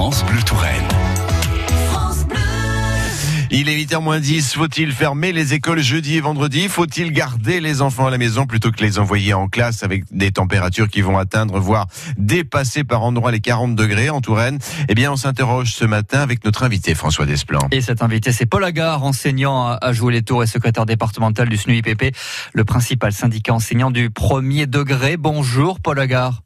France Bleu Touraine. Il est 8h10. Faut-il fermer les écoles jeudi et vendredi? Faut-il garder les enfants à la maison plutôt que les envoyer en classe avec des températures qui vont atteindre, voire dépasser par endroits les 40 degrés en Touraine? Eh bien, on s'interroge ce matin avec notre invité François Desplan. Et cet invité, c'est Paul Agar, enseignant à Jouer les Tours et secrétaire départemental du SNUIPP, le principal syndicat enseignant du premier degré. Bonjour Paul Agar.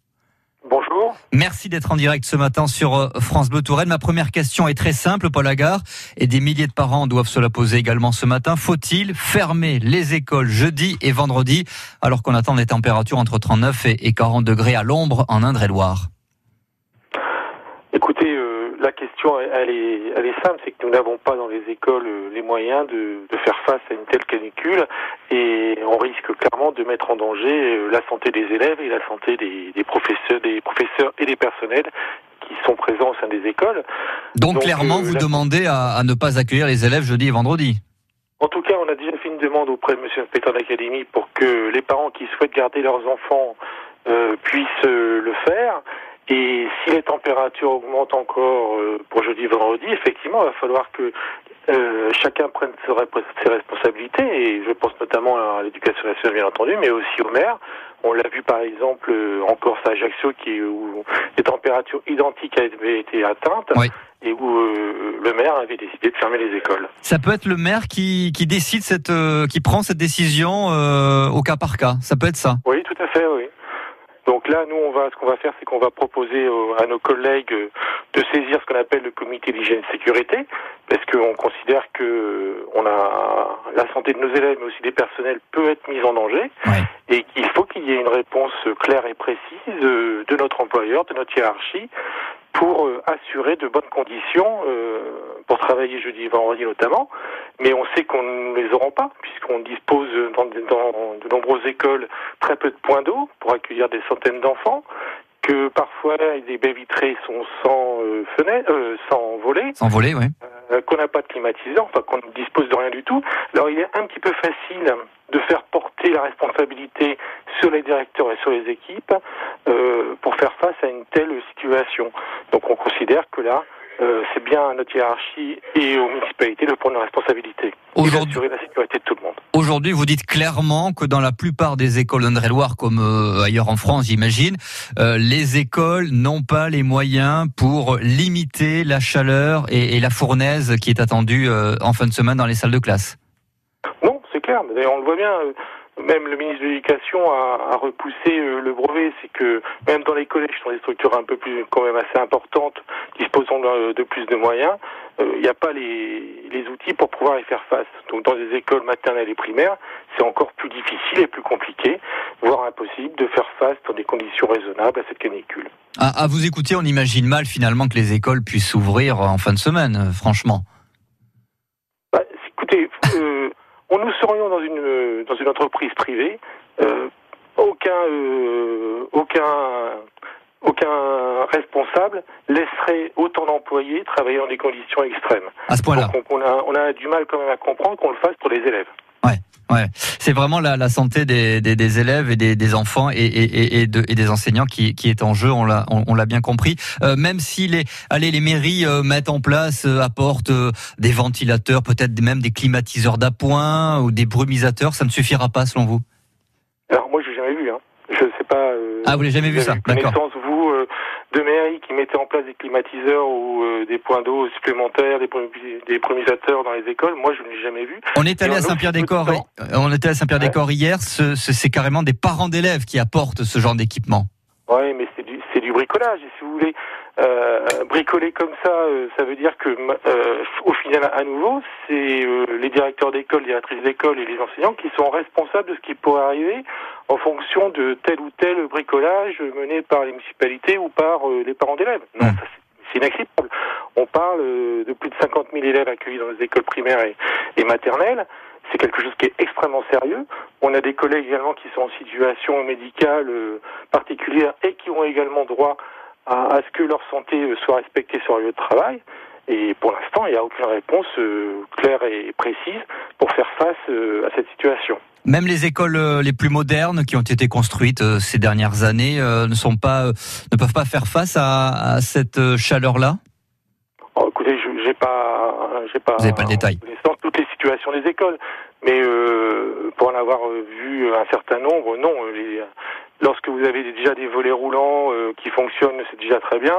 Merci d'être en direct ce matin sur euh, France Bleu Touraine. Ma première question est très simple, Paul Agar, et des milliers de parents doivent se la poser également ce matin. Faut-il fermer les écoles jeudi et vendredi alors qu'on attend des températures entre 39 et 40 degrés à l'ombre en Indre-et-Loire? La question, elle est, elle est simple, c'est que nous n'avons pas dans les écoles euh, les moyens de, de, faire face à une telle canicule et on risque clairement de mettre en danger euh, la santé des élèves et la santé des, des professeurs, des professeurs et des personnels qui sont présents au sein des écoles. Donc, Donc clairement, euh, vous la... demandez à, à, ne pas accueillir les élèves jeudi et vendredi. En tout cas, on a déjà fait une demande auprès de Monsieur l'inspecteur d'académie pour que les parents qui souhaitent garder leurs enfants euh, puissent le faire. Et si les températures augmentent encore euh, pour jeudi vendredi, effectivement, il va falloir que euh, chacun prenne ses responsabilités, et je pense notamment à l'éducation nationale, bien entendu, mais aussi au maire. On l'a vu par exemple euh, en Corse à Ajaccio, qui, où des températures identiques avaient été atteintes. Oui et où euh, le maire avait décidé de fermer les écoles. Ça peut être le maire qui, qui décide cette, euh, qui prend cette décision au cas par cas. Ça peut être ça. Oui, tout à fait, là, nous, on va, ce qu'on va faire, c'est qu'on va proposer à nos collègues de saisir ce qu'on appelle le comité d'hygiène sécurité, parce qu'on considère que on a la santé de nos élèves, mais aussi des personnels, peut être mise en danger, et qu'il y ait une réponse claire et précise de notre employeur, de notre hiérarchie, pour euh, assurer de bonnes conditions euh, pour travailler jeudi et vendredi notamment. Mais on sait qu'on ne les aura pas, puisqu'on dispose dans, de nombreuses écoles très peu de points d'eau pour accueillir des centaines d'enfants que parfois les baies vitrées sont sans euh, fenêtre, euh, sans volet, sans volet, oui. Euh, qu'on n'a pas de climatiseur, enfin qu'on ne dispose de rien du tout. Alors il est un petit peu facile de faire porter la responsabilité sur les directeurs et sur les équipes euh, pour faire face à une telle situation. Donc on considère que là, euh, c'est bien à notre hiérarchie et aux municipalités de prendre la responsabilité et d'assurer la sécurité de tout le monde. Aujourd'hui, vous dites clairement que dans la plupart des écoles d'Indre-et-Loire, comme euh, ailleurs en France, j'imagine, euh, les écoles n'ont pas les moyens pour limiter la chaleur et, et la fournaise qui est attendue euh, en fin de semaine dans les salles de classe. Non, c'est clair. Mais on le voit bien même le ministre de l'Éducation a, a, repoussé le brevet, c'est que même dans les collèges, dans des structures un peu plus quand même assez importantes, disposant de, plus de moyens, il euh, n'y a pas les, les, outils pour pouvoir y faire face. Donc dans des écoles maternelles et primaires, c'est encore plus difficile et plus compliqué, voire impossible, de faire face dans des conditions raisonnables à cette canicule. À, à vous écouter, on imagine mal finalement que les écoles puissent s'ouvrir en fin de semaine, euh, franchement. Bah, écoutez, euh, on nous serions dans une dans une entreprise privée, euh, aucun aucun aucun responsable laisserait autant d'employés travailler dans des conditions extrêmes. À ce point-là. On, a, on a du mal quand même à comprendre qu'on le fasse pour les élèves. Ouais. Ouais, c'est vraiment la, la santé des, des, des, élèves et des, des enfants et, et, et, de, et, des enseignants qui, qui est en jeu. On l'a, on, on l'a bien compris. Euh, même si les, allez, les mairies euh, mettent en place, euh, apportent des ventilateurs, peut-être même des climatiseurs d'appoint ou des brumisateurs, ça ne suffira pas selon vous? Alors moi, j'ai jamais vu. Hein. Je sais pas. ah, vous l'avez jamais vu ça D'accord. Vous de mairies qui mettaient en place des climatiseurs ou euh, des points d'eau supplémentaires, des, des brumisateurs dans les écoles. Moi, je ne l'ai jamais vu. On est allé à Saint-Pierre-des-Corps. On était à Saint-Pierre-des-Corps ouais. hier. C'est ce, carrément des parents d'élèves qui apportent ce genre d'équipement. Oui, mais c'est du, du bricolage. Et si vous voulez euh, bricoler comme ça, euh, ça veut dire que, euh, au final, à nouveau, c'est les directeurs d'école, les directrices d'école et les enseignants qui sont responsables de ce qui pourrait arriver en fonction de tel ou tel bricolage mené par les municipalités ou par les parents d'élèves. Non, ça, c'est inacceptable. On parle de plus de 50 000 élèves accueillis dans les écoles primaires et, et maternelles. C'est quelque chose qui est extrêmement sérieux. On a des collègues également qui sont en situation médicale particulière et qui ont également droit à, à, ce que leur santé soit respectée sur le lieu de travail. Et pour l'instant, il n'y a aucune réponse euh, claire et précise pour faire face euh, à cette situation. Même les écoles euh, les plus modernes qui ont été construites euh, ces dernières années euh, ne sont pas, ne peuvent pas faire face à, à cette chaleur-là? j'ai pas, j'ai pas, Vous n'avez pas le détail. toutes les situations des écoles, mais pour en avoir vu un certain nombre, non. lorsque vous avez déjà des volets roulants qui fonctionnent, c'est déjà très bien.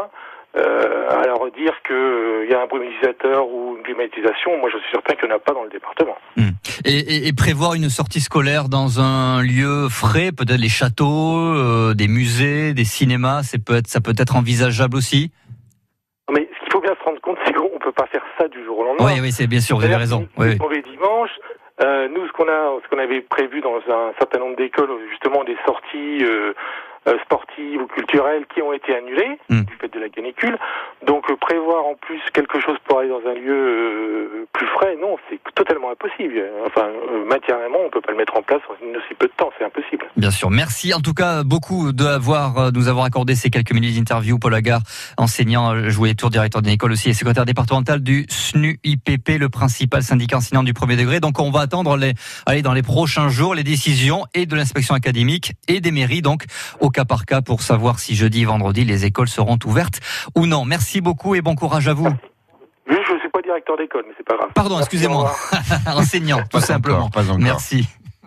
Euh, alors dire qu'il euh, y a un brumisateur ou une climatisation, moi je suis certain qu'il n'y en a pas dans le département. Hmm. Et, et, prévoir une sortie scolaire dans un lieu frais, peut-être les châteaux, euh, des musées, des cinémas, c'est peut être, ça peut être envisageable aussi? Mais ce qu'il faut bien se rendre compte, c'est qu'on ne peut pas faire ça du jour au lendemain. Oui, oui, c'est bien sûr, vous avez raison. Oui, oui. dimanche, euh, nous, ce qu'on a, ce qu'on avait prévu dans un certain nombre d'écoles, justement, des sorties euh, sportives ou culturelles qui ont été annulées hmm. du fait de la canicule. Donc euh, prévoir en plus quelque chose pour aller dans un lieu euh, plus frais, non, c'est totalement impossible. Enfin, matériellement, on peut pas le mettre en place en aussi peu de temps, c'est impossible. Bien sûr. Merci en tout cas beaucoup de nous avoir accordé ces quelques minutes d'interview. Paul Agar, enseignant, joué tour directeur d'une école aussi et secrétaire départemental du SNU-IPP, le principal syndicat enseignant du premier degré. Donc on va attendre les, aller dans les prochains jours les décisions et de l'inspection académique et des mairies, donc au cas par cas pour savoir si jeudi, vendredi, les écoles seront ouvertes ou non. Merci beaucoup et bon courage à vous. Directeur d'école, mais c'est pas grave. Pardon, excusez-moi. Enseignant, tout simplement. Merci.